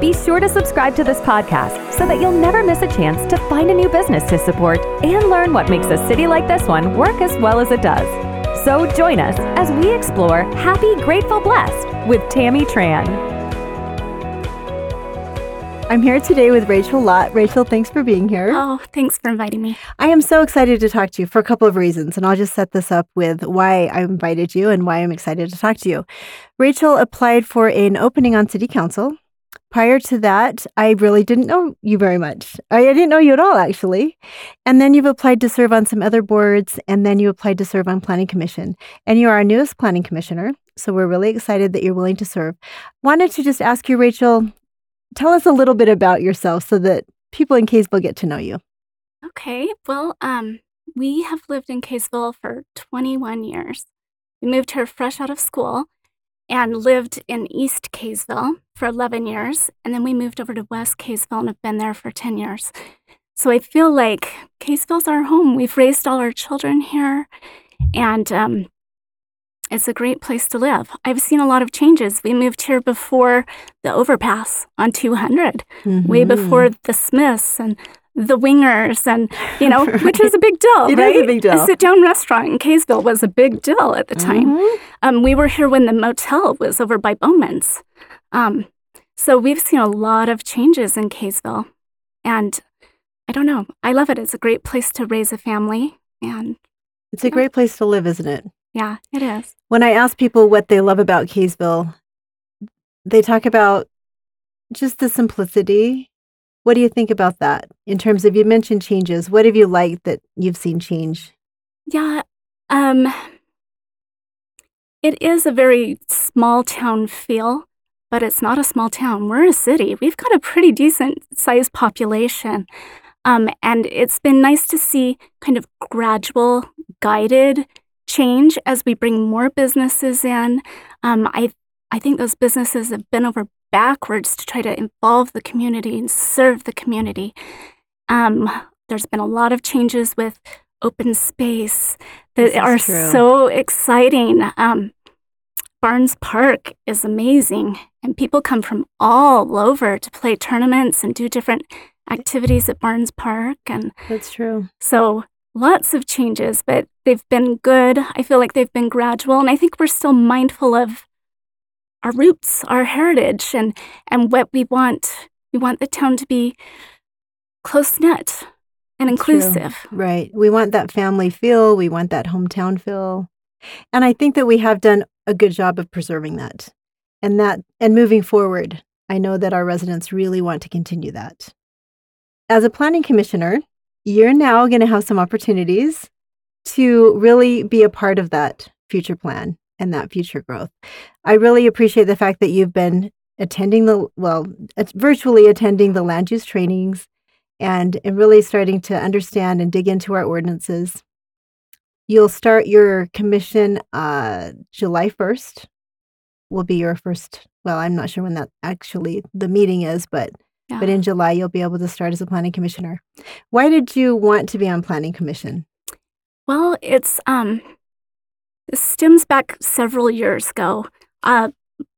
be sure to subscribe to this podcast so that you'll never miss a chance to find a new business to support and learn what makes a city like this one work as well as it does. So join us as we explore Happy, Grateful, Blessed with Tammy Tran. I'm here today with Rachel Lott. Rachel, thanks for being here. Oh, thanks for inviting me. I am so excited to talk to you for a couple of reasons, and I'll just set this up with why I invited you and why I'm excited to talk to you. Rachel applied for an opening on City Council. Prior to that, I really didn't know you very much. I didn't know you at all, actually. And then you've applied to serve on some other boards, and then you applied to serve on Planning Commission. And you are our newest Planning Commissioner. So we're really excited that you're willing to serve. Wanted to just ask you, Rachel, tell us a little bit about yourself so that people in Kaysville get to know you. Okay. Well, um, we have lived in Kaysville for 21 years. We moved here fresh out of school and lived in East Kaysville for 11 years. And then we moved over to West Kaysville and have been there for 10 years. So I feel like Kaysville's our home. We've raised all our children here. And um, it's a great place to live. I've seen a lot of changes. We moved here before the overpass on 200, mm-hmm. way before the Smiths and the Wingers, and you know, which is a big deal. it right? is a big deal. A sit-down restaurant in Kaysville was a big deal at the time. Mm-hmm. Um, we were here when the motel was over by Bowman's. Um, so we've seen a lot of changes in Kaysville, and I don't know. I love it. It's a great place to raise a family, and it's a great place to live, isn't it? Yeah, it is. When I ask people what they love about Kaysville, they talk about just the simplicity. What do you think about that in terms of you mentioned changes? What have you liked that you've seen change? Yeah, um, it is a very small town feel, but it's not a small town. We're a city. We've got a pretty decent sized population. Um, and it's been nice to see kind of gradual, guided change as we bring more businesses in. Um, I I think those businesses have been over backwards to try to involve the community and serve the community. Um, there's been a lot of changes with open space that are true. so exciting. Um, Barnes Park is amazing, and people come from all over to play tournaments and do different activities at Barnes Park. And that's true. So lots of changes, but they've been good. I feel like they've been gradual, and I think we're still mindful of our roots, our heritage, and and what we want. We want the town to be close knit and inclusive. True. Right. We want that family feel. We want that hometown feel, and I think that we have done a good job of preserving that, and that and moving forward. I know that our residents really want to continue that. As a planning commissioner, you're now going to have some opportunities to really be a part of that future plan and that future growth. I really appreciate the fact that you've been attending the, well, virtually attending the land use trainings and, and really starting to understand and dig into our ordinances. You'll start your commission uh, July 1st, will be your first, well, I'm not sure when that actually the meeting is, but yeah. But in July, you'll be able to start as a planning commissioner. Why did you want to be on planning commission? Well, it's um, it stems back several years ago. Uh,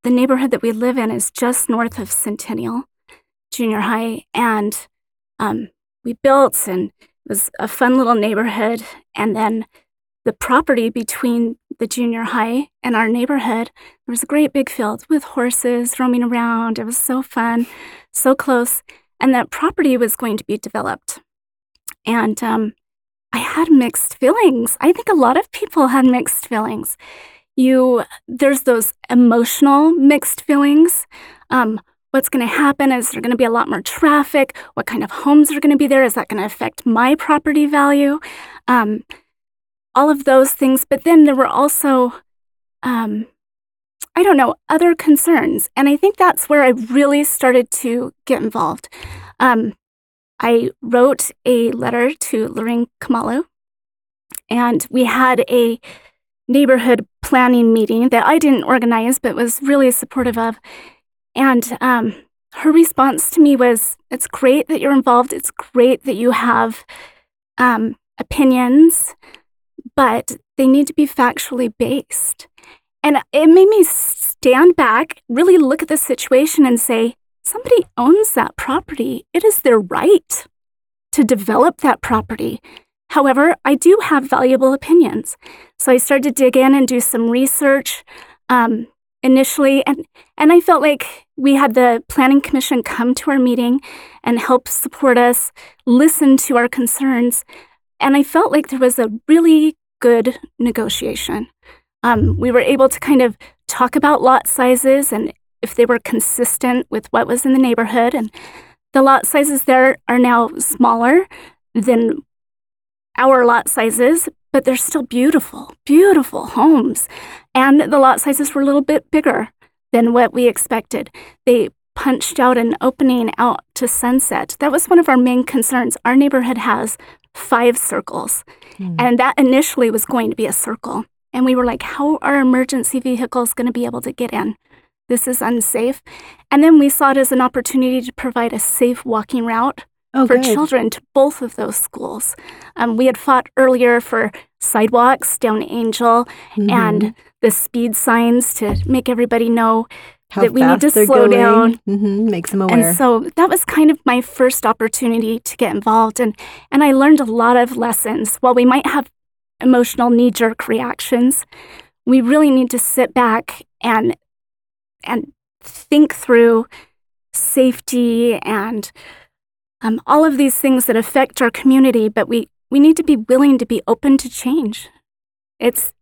the neighborhood that we live in is just north of Centennial Junior High, and um, we built, and it was a fun little neighborhood. And then the property between the junior high and our neighborhood, there was a great big field with horses roaming around. It was so fun so close, and that property was going to be developed. And um, I had mixed feelings. I think a lot of people had mixed feelings. You, there's those emotional mixed feelings. Um, what's going to happen? Is there going to be a lot more traffic? What kind of homes are going to be there? Is that going to affect my property value? Um, all of those things. But then there were also um, I don't know, other concerns. And I think that's where I really started to get involved. Um, I wrote a letter to Lorene Kamalu, and we had a neighborhood planning meeting that I didn't organize, but was really supportive of. And um, her response to me was, "It's great that you're involved. It's great that you have um, opinions, but they need to be factually based." And it made me stand back, really look at the situation, and say, somebody owns that property. It is their right to develop that property. However, I do have valuable opinions. So I started to dig in and do some research um, initially, and, and I felt like we had the Planning Commission come to our meeting and help support us, listen to our concerns. And I felt like there was a really good negotiation. Um, we were able to kind of talk about lot sizes and if they were consistent with what was in the neighborhood. And the lot sizes there are now smaller than our lot sizes, but they're still beautiful, beautiful homes. And the lot sizes were a little bit bigger than what we expected. They punched out an opening out to Sunset. That was one of our main concerns. Our neighborhood has five circles, mm. and that initially was going to be a circle. And we were like, how are emergency vehicles going to be able to get in? This is unsafe. And then we saw it as an opportunity to provide a safe walking route oh, for good. children to both of those schools. Um, we had fought earlier for sidewalks down Angel mm-hmm. and the speed signs to make everybody know How that we need to slow going. down. Mm-hmm. Makes them aware. And so that was kind of my first opportunity to get involved. And, and I learned a lot of lessons. While we might have emotional knee jerk reactions. We really need to sit back and and think through safety and um, all of these things that affect our community, but we, we need to be willing to be open to change. It's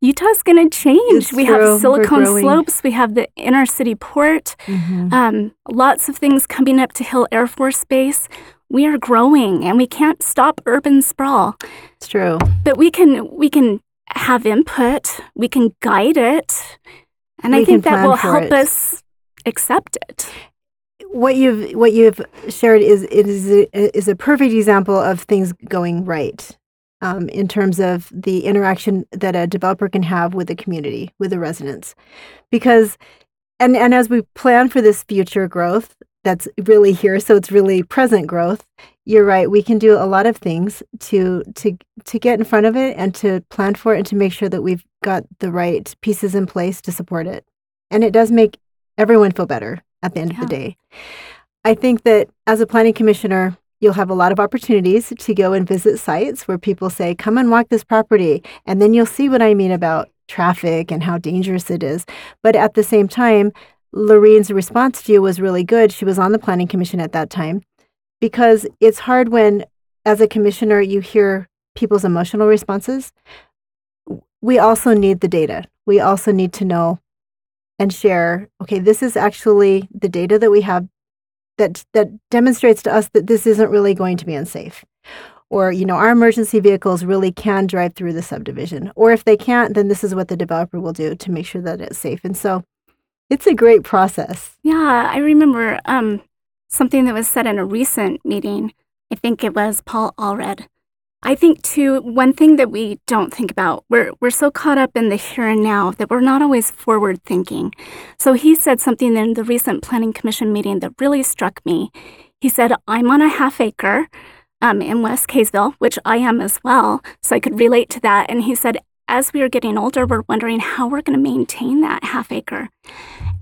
Utah's going to change. It's we true. have Silicon Slopes. We have the inner city port. Mm-hmm. Um, lots of things coming up to Hill Air Force Base we are growing and we can't stop urban sprawl. It's true. But we can we can have input, we can guide it, and we I think that will help it. us accept it. What you've what you've shared is it is a, is a perfect example of things going right. Um, in terms of the interaction that a developer can have with the community, with the residents, because and and as we plan for this future growth, that's really here so it's really present growth you're right we can do a lot of things to to to get in front of it and to plan for it and to make sure that we've got the right pieces in place to support it and it does make everyone feel better at the end yeah. of the day i think that as a planning commissioner you'll have a lot of opportunities to go and visit sites where people say come and walk this property and then you'll see what i mean about traffic and how dangerous it is but at the same time Lorene's response to you was really good. She was on the planning commission at that time because it's hard when, as a commissioner, you hear people's emotional responses. We also need the data. We also need to know and share, okay, this is actually the data that we have that that demonstrates to us that this isn't really going to be unsafe. Or, you know, our emergency vehicles really can drive through the subdivision. Or if they can't, then this is what the developer will do to make sure that it's safe. And so it's a great process. Yeah, I remember um, something that was said in a recent meeting. I think it was Paul Allred. I think too, one thing that we don't think about, we're we're so caught up in the here and now that we're not always forward thinking. So he said something in the recent planning commission meeting that really struck me. He said, "I'm on a half acre." Um, in West Kaysville, which I am as well, so I could relate to that. And he said, as we are getting older, we're wondering how we're going to maintain that half acre.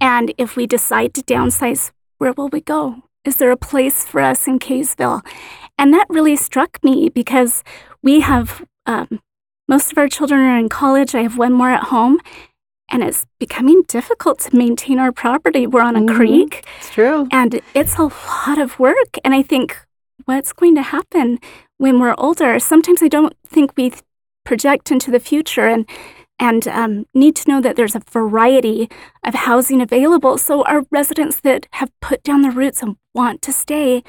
And if we decide to downsize, where will we go? Is there a place for us in Kaysville? And that really struck me because we have um, most of our children are in college. I have one more at home, and it's becoming difficult to maintain our property. We're on a mm-hmm. creek. It's true. And it's a lot of work. And I think, what's going to happen when we're older? Sometimes I don't think we project into the future and and um, need to know that there's a variety of housing available so our residents that have put down their roots and want to stay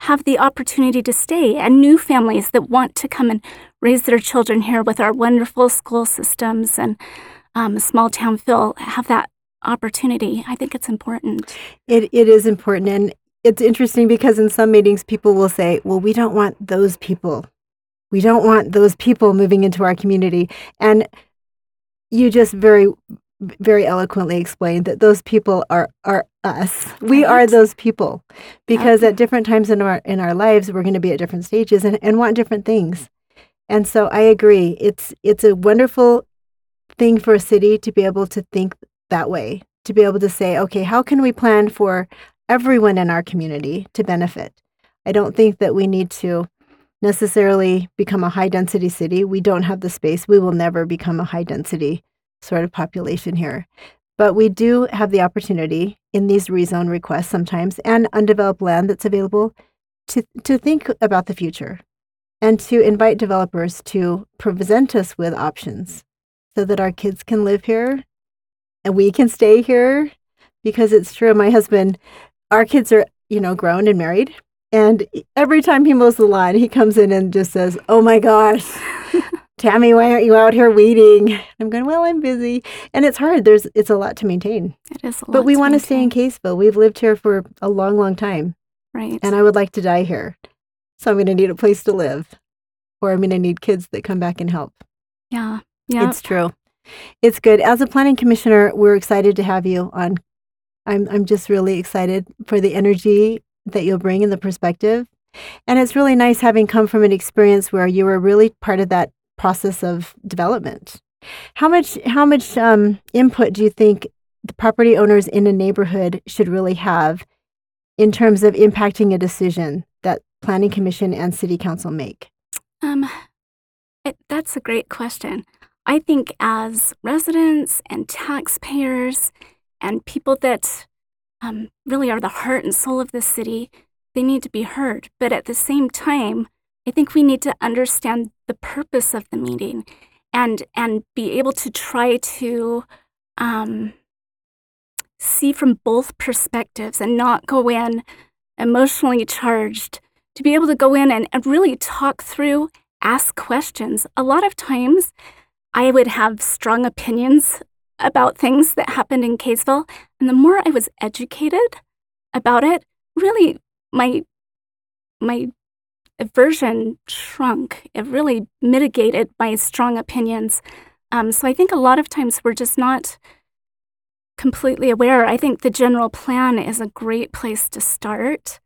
have the opportunity to stay and new families that want to come and raise their children here with our wonderful school systems and um, small town feel have that opportunity i think it's important it, it is important and it's interesting because in some meetings, people will say, well, we don't want those people. We don't want those people moving into our community. And you just very, very eloquently explained that those people are, are us. We are those people because at different times in our, in our lives, we're going to be at different stages and, and want different things. And so I agree. It's, it's a wonderful thing for a city to be able to think that way, to be able to say, okay, how can we plan for everyone in our community to benefit? I don't think that we need to necessarily become a high density city. We don't have the space. We will never become a high density sort of population here. But we do have the opportunity in these rezone requests sometimes and undeveloped land that's available to, to think about the future and to invite developers to present us with options so that our kids can live here and we can stay here because it's true my husband our kids are you know grown and married and every time he mows the lawn he comes in and just says oh my gosh tammy why aren't you out here weeding i'm going well i'm busy and it's hard there's it's a lot to maintain It is a lot but we want to stay in maintain, Kaysville we've lived here for a long long time Right. and i would like to die here so i'm going to need a place to live or i'm going to need kids that come back and help yeah. Yeah. it's true. It's good. As a planning commissioner, we're excited to have you on. I'm I'm just really excited for the energy that you'll bring in the perspective. And it's really nice having come from an experience where you were really part of that process of development. How much how much um, input do you think the property owners in a neighborhood should really have in terms of impacting a decision that planning commission and city council make? Um, it, that's a great question. I think as residents and taxpayers and people that um, really are the heart and soul of the city, they need to be heard. But at the same time, I think we need to understand the purpose of the meeting and and be able to try to um, see from both perspectives and not go in emotionally charged. To be able to go in and, and really talk through ask questions. A lot of times, I would have strong opinions about things that happened in Kaysville, and the more I was educated about it, really my my aversion shrunk. It really mitigated my strong opinions. Um, so I think a lot of times we're just not completely aware. I think the general plan is a great place to start.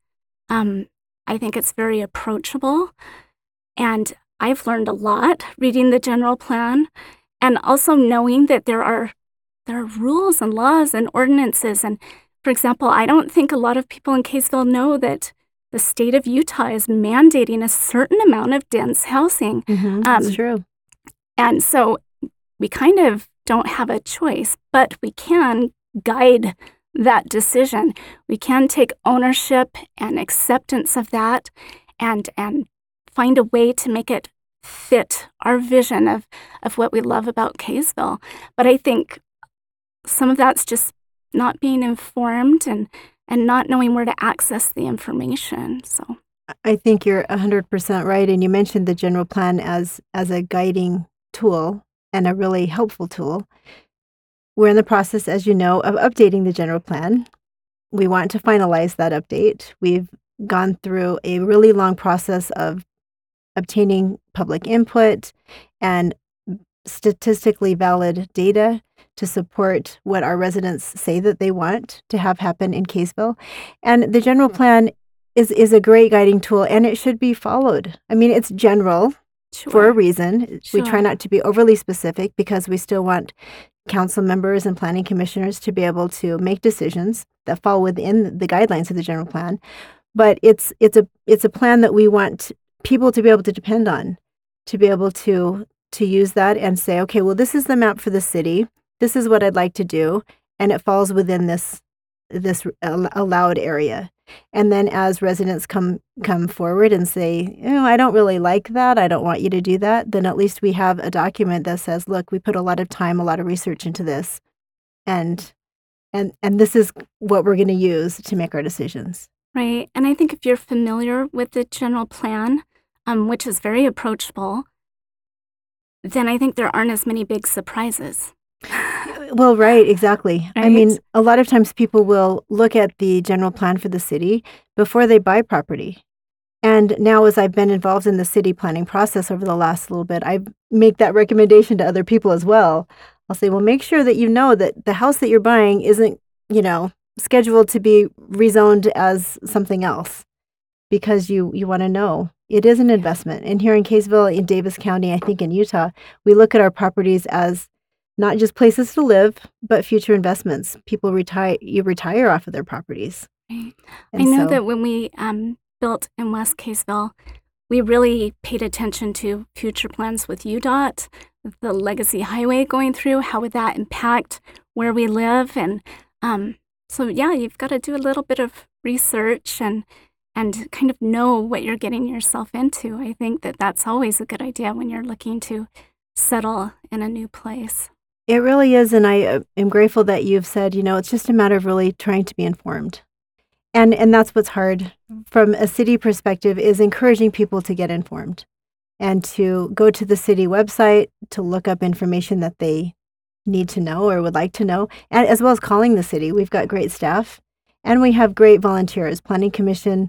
Um, I think it's very approachable. And I've learned a lot reading the general plan and also knowing that there are there are rules and laws and ordinances and for example, I don't think a lot of people in Kaysville know that the state of Utah is mandating a certain amount of dense housing. Mm-hmm, that's Um, true. And so we kind of don't have a choice, but we can guide that decision. We can take ownership and acceptance of that and and find a way to make it fit our vision of, of what we love about Kaysville. But I think some of that's just not being informed and, and not knowing where to access the information. So I think you're 100% right. And you mentioned the general plan as, as a guiding tool and a really helpful tool. We're in the process, as you know, of updating the general plan. We want to finalize that update. We've gone through a really long process of obtaining public input and statistically valid data to support what our residents say that they want to have happen in Kaysville. And the general hmm. plan is is a great guiding tool and it should be followed. I mean, it's general sure. for a reason. We try not to be overly specific because we still want council members and planning commissioners to be able to make decisions that fall within the guidelines of the general plan. But it's it's a it's a plan that we want people to be able to depend on, to be able to to use that and say, okay, well, this is the map for the city. This is what I'd like to do, and it falls within this this allowed area. And then as residents come come forward and say, oh, I don't really like that. I don't want you to do that. Then at least we have a document that says, look, we put a lot of time, a lot of research into this, and and and this is what we're going to use to make our decisions. Right. And I think if you're familiar with the general plan, um, which is very approachable, then I think there aren't as many big surprises. Well, right, exactly. I mean, a lot of times people will look at the general plan for the city before they buy property. And now, as I've been involved in the city planning process over the last little bit, I make that recommendation to other people as well. I'll say, well, make sure that you know that the house that you're buying isn't, you know, scheduled to be rezoned as something else because you you want to know it is an investment. And here in Kaysville, in Davis County, I think in Utah, we look at our properties as not just places to live, but future investments. People retire, you retire off of their properties. Right. And I know so- that when we um, built in West Kaysville, we really paid attention to future plans with UDOT, the legacy highway going through. How would that impact where we live? And um, so, yeah, you've got to do a little bit of research and and kind of know what you're getting yourself into. I think that that's always a good idea when you're looking to settle in a new place. It really is. And I uh, am grateful that you've said, you know, it's just a matter of really trying to be informed. And, and that's what's hard from a city perspective is encouraging people to get informed and to go to the city website to look up information that they need to know or would like to know, and as well as calling the city. We've got great staff and we have great volunteers. Planning Commission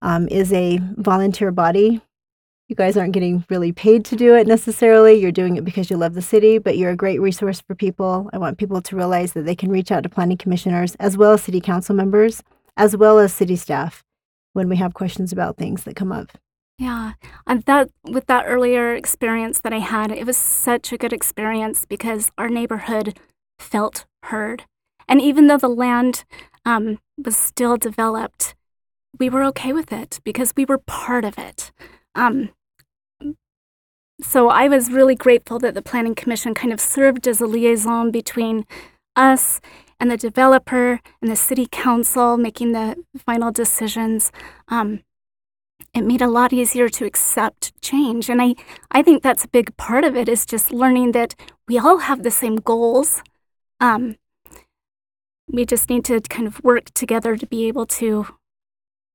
um, is a volunteer body. You guys aren't getting really paid to do it necessarily. You're doing it because you love the city, but you're a great resource for people. I want people to realize that they can reach out to planning commissioners as well as city council members, as well as city staff when we have questions about things that come up. Yeah, and that with that earlier experience that I had, it was such a good experience because our neighborhood felt heard, and even though the land um, was still developed, we were okay with it because we were part of it. Um, so I was really grateful that the Planning Commission kind of served as a liaison between us and the developer and the city council making the final decisions. Um, it made a lot easier to accept change. And I, I think that's a big part of it is just learning that we all have the same goals. Um, we just need to kind of work together to be able to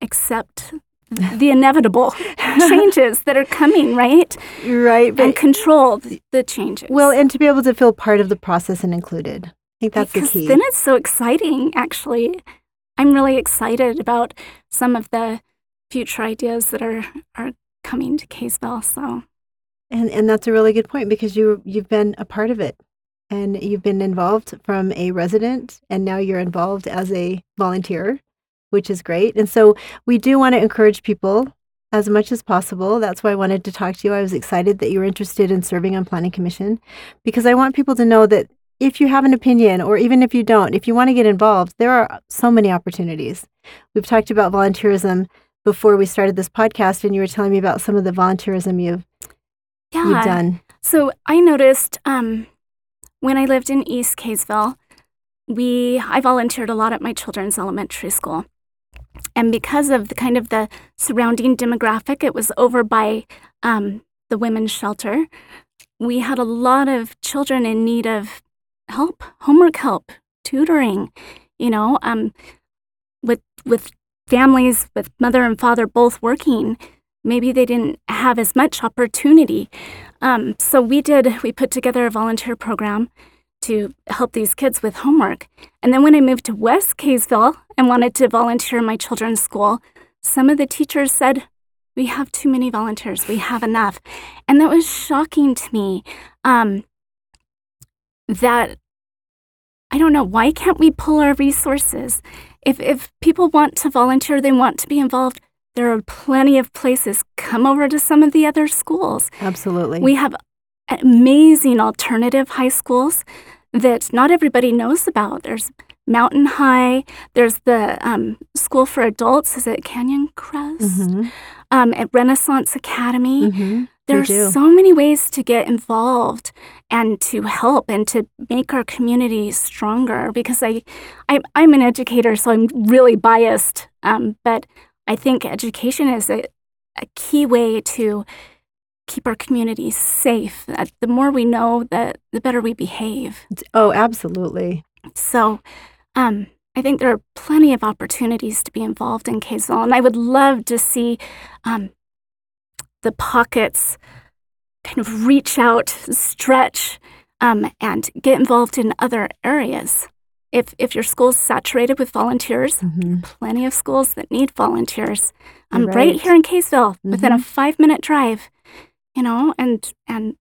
accept the inevitable changes that are coming, right? Right, and control the changes. well, and to be able to feel part of the process and included. I think that's because the key. then it's so exciting, actually. I'm really excited about some of the future ideas that are, are coming to Kaysville. So, And and that's a really good point because you you've been a part of it. And you've been involved from a resident and now you're involved as a volunteer, which is great. And so we do want to encourage people as much as possible. That's why I wanted to talk to you. I was excited that you were interested in serving on planning commission because I want people to know that if you have an opinion or even if you don't, if you want to get involved, there are so many opportunities. We've talked about volunteerism before we started this podcast and you were telling me about some of the volunteerism you've yeah. you've done. So I noticed um, when I lived in East Kaysville, we I volunteered a lot at my children's elementary school, and because of the kind of the surrounding demographic, it was over by um, the women's shelter. We had a lot of children in need of help, homework help, tutoring. You know, um, with with families with mother and father both working, maybe they didn't have as much opportunity. Um, so we did, we put together a volunteer program to help these kids with homework. And then when I moved to West Kaysville and wanted to volunteer in my children's school, some of the teachers said, we have too many volunteers. We have enough. And that was shocking to me um, that I don't know, why can't we pull our resources? If, if people want to volunteer, they want to be involved, there are plenty of places. Come over to some of the other schools. Absolutely. We have amazing alternative high schools that not everybody knows about. There's Mountain High, there's the um, School for Adults, is it Canyon Crest? Mhm. Um, at Renaissance Academy. Mhm. There are so many ways to get involved and to help and to make our community stronger because I, I I'm an educator, so I'm really biased. Um, but I think education is a, a key way to keep our communities safe. The more we know, the the better we behave. Oh, absolutely. So, um, I think there are plenty of opportunities to be involved in Kaysville, and I would love to see um, the pockets kind of reach out, stretch. um, and get involved in other areas. If, if your school's saturated with volunteers, Mhm. plenty of schools that need volunteers. Um, right. right. here in Kaysville, within a Mhm. five minute drive, you know, and and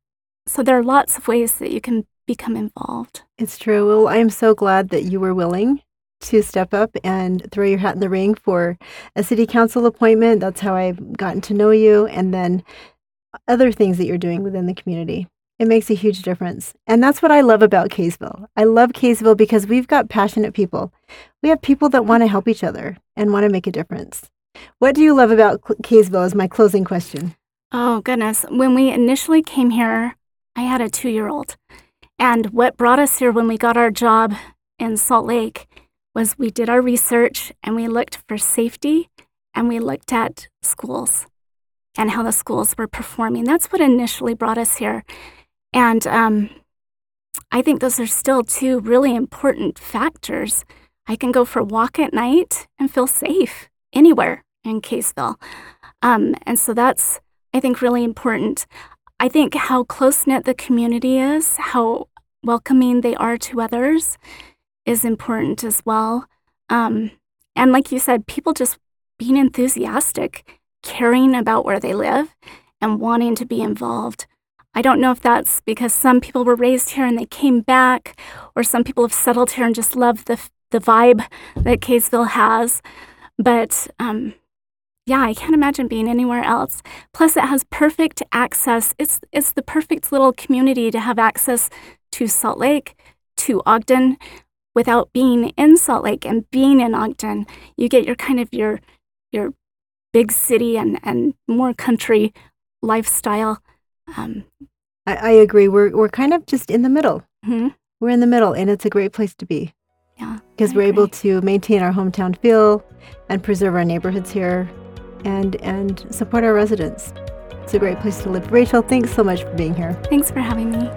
so there are lots of ways that you can become involved. It's true. Well, I'm so glad that you were willing to step up and throw your hat in the ring for a city council appointment. That's how I've gotten to know you. And then other things that you're doing within the community. It makes a huge difference. And that's what I love about Kaysville. I love Kaysville because we've got passionate people. We have people that want to help each other and want to make a difference. What do you love about Kaysville is my closing question. Oh, goodness. When we initially came here, I had a two year old. And what brought us here when we got our job in Salt Lake was we did our research and we looked for safety and we looked at schools and how the schools were performing. That's what initially brought us here. And um, I think those are still two really important factors. I can go for a walk at night and feel safe anywhere in Kaysville. Um, and so that's, I think, really important. I think how close knit the community is, how welcoming they are to others is important as well. Um, and like you said, people just being enthusiastic, caring about where they live, and wanting to be involved. I don't know if that's because some people were raised here and they came back, or some people have settled here and just love the the vibe that Kaysville has. But um, yeah, I can't imagine being anywhere else. Plus, it has perfect access. It's it's the perfect little community to have access to Salt Lake, to Ogden, without being in Salt Lake and being in Ogden. You get your kind of your your big city and and more country lifestyle. Um, I, I agree. We're, we're kind of just in the middle. mhm, We're in the middle, and it's a great place to be. Yeah, because we're able to maintain our hometown feel and preserve our neighborhoods here and and support our residents. It's a great place to live. Rachel, thanks so much for being here. Thanks for having me.